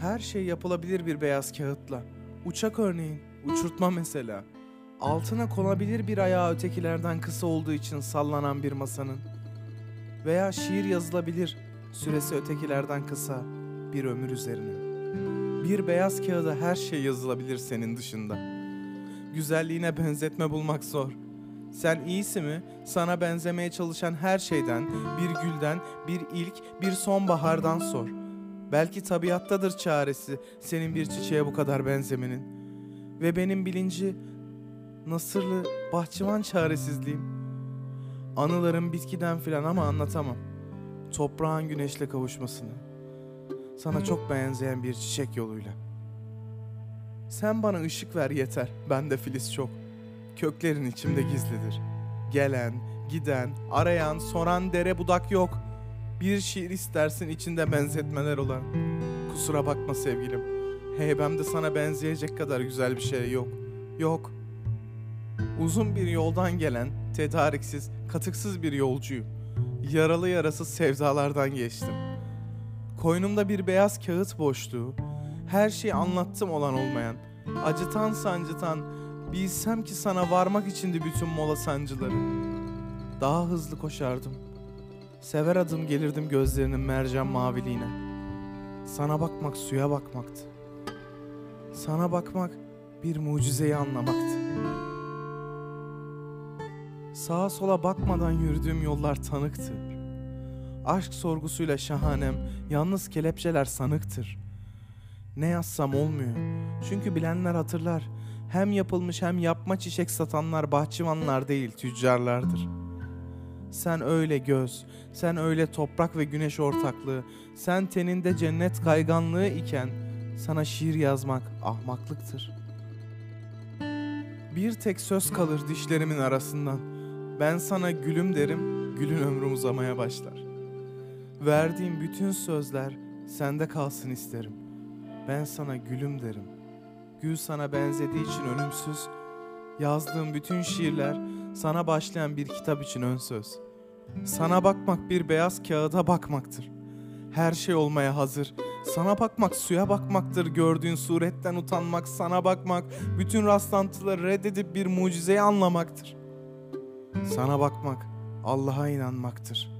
Her şey yapılabilir bir beyaz kağıtla. Uçak örneğin, uçurtma mesela. Altına konabilir bir ayağı ötekilerden kısa olduğu için sallanan bir masanın. Veya şiir yazılabilir, süresi ötekilerden kısa bir ömür üzerine. Bir beyaz kağıda her şey yazılabilir senin dışında. Güzelliğine benzetme bulmak zor. Sen iyisi mi? Sana benzemeye çalışan her şeyden, bir gülden, bir ilk, bir sonbahardan sor. Belki tabiattadır çaresi senin bir çiçeğe bu kadar benzemenin. Ve benim bilinci nasırlı bahçıvan çaresizliğim. Anılarım bitkiden filan ama anlatamam. Toprağın güneşle kavuşmasını. Sana çok benzeyen bir çiçek yoluyla. Sen bana ışık ver yeter. Bende filiz çok. Köklerin içimde gizlidir. Gelen, giden, arayan, soran dere budak yok. Bir şiir istersin içinde benzetmeler olan. Kusura bakma sevgilim. Heybemde sana benzeyecek kadar güzel bir şey yok. Yok. Uzun bir yoldan gelen, tedariksiz, katıksız bir yolcuyum. Yaralı yarasız sevdalardan geçtim. Koynumda bir beyaz kağıt boşluğu, her şeyi anlattım olan olmayan, acıtan sancıtan, bilsem ki sana varmak içindi bütün mola sancıları. Daha hızlı koşardım. Sever adım gelirdim gözlerinin mercan maviliğine. Sana bakmak suya bakmaktı. Sana bakmak bir mucizeyi anlamaktı. Sağa sola bakmadan yürüdüğüm yollar tanıktır. Aşk sorgusuyla şahanem, yalnız kelepçeler sanıktır. Ne yazsam olmuyor. Çünkü bilenler hatırlar. Hem yapılmış hem yapma çiçek satanlar bahçıvanlar değil tüccarlardır. Sen öyle göz, sen öyle toprak ve güneş ortaklığı, sen teninde cennet kayganlığı iken sana şiir yazmak ahmaklıktır. Bir tek söz kalır dişlerimin arasından. Ben sana gülüm derim, gülün ömrüm uzamaya başlar. Verdiğim bütün sözler sende kalsın isterim. Ben sana gülüm derim. Gül sana benzediği için ölümsüz. Yazdığım bütün şiirler sana başlayan bir kitap için ön söz. Sana bakmak bir beyaz kağıda bakmaktır. Her şey olmaya hazır. Sana bakmak suya bakmaktır. Gördüğün suretten utanmak, sana bakmak, bütün rastlantıları reddedip bir mucizeyi anlamaktır. Sana bakmak Allah'a inanmaktır.''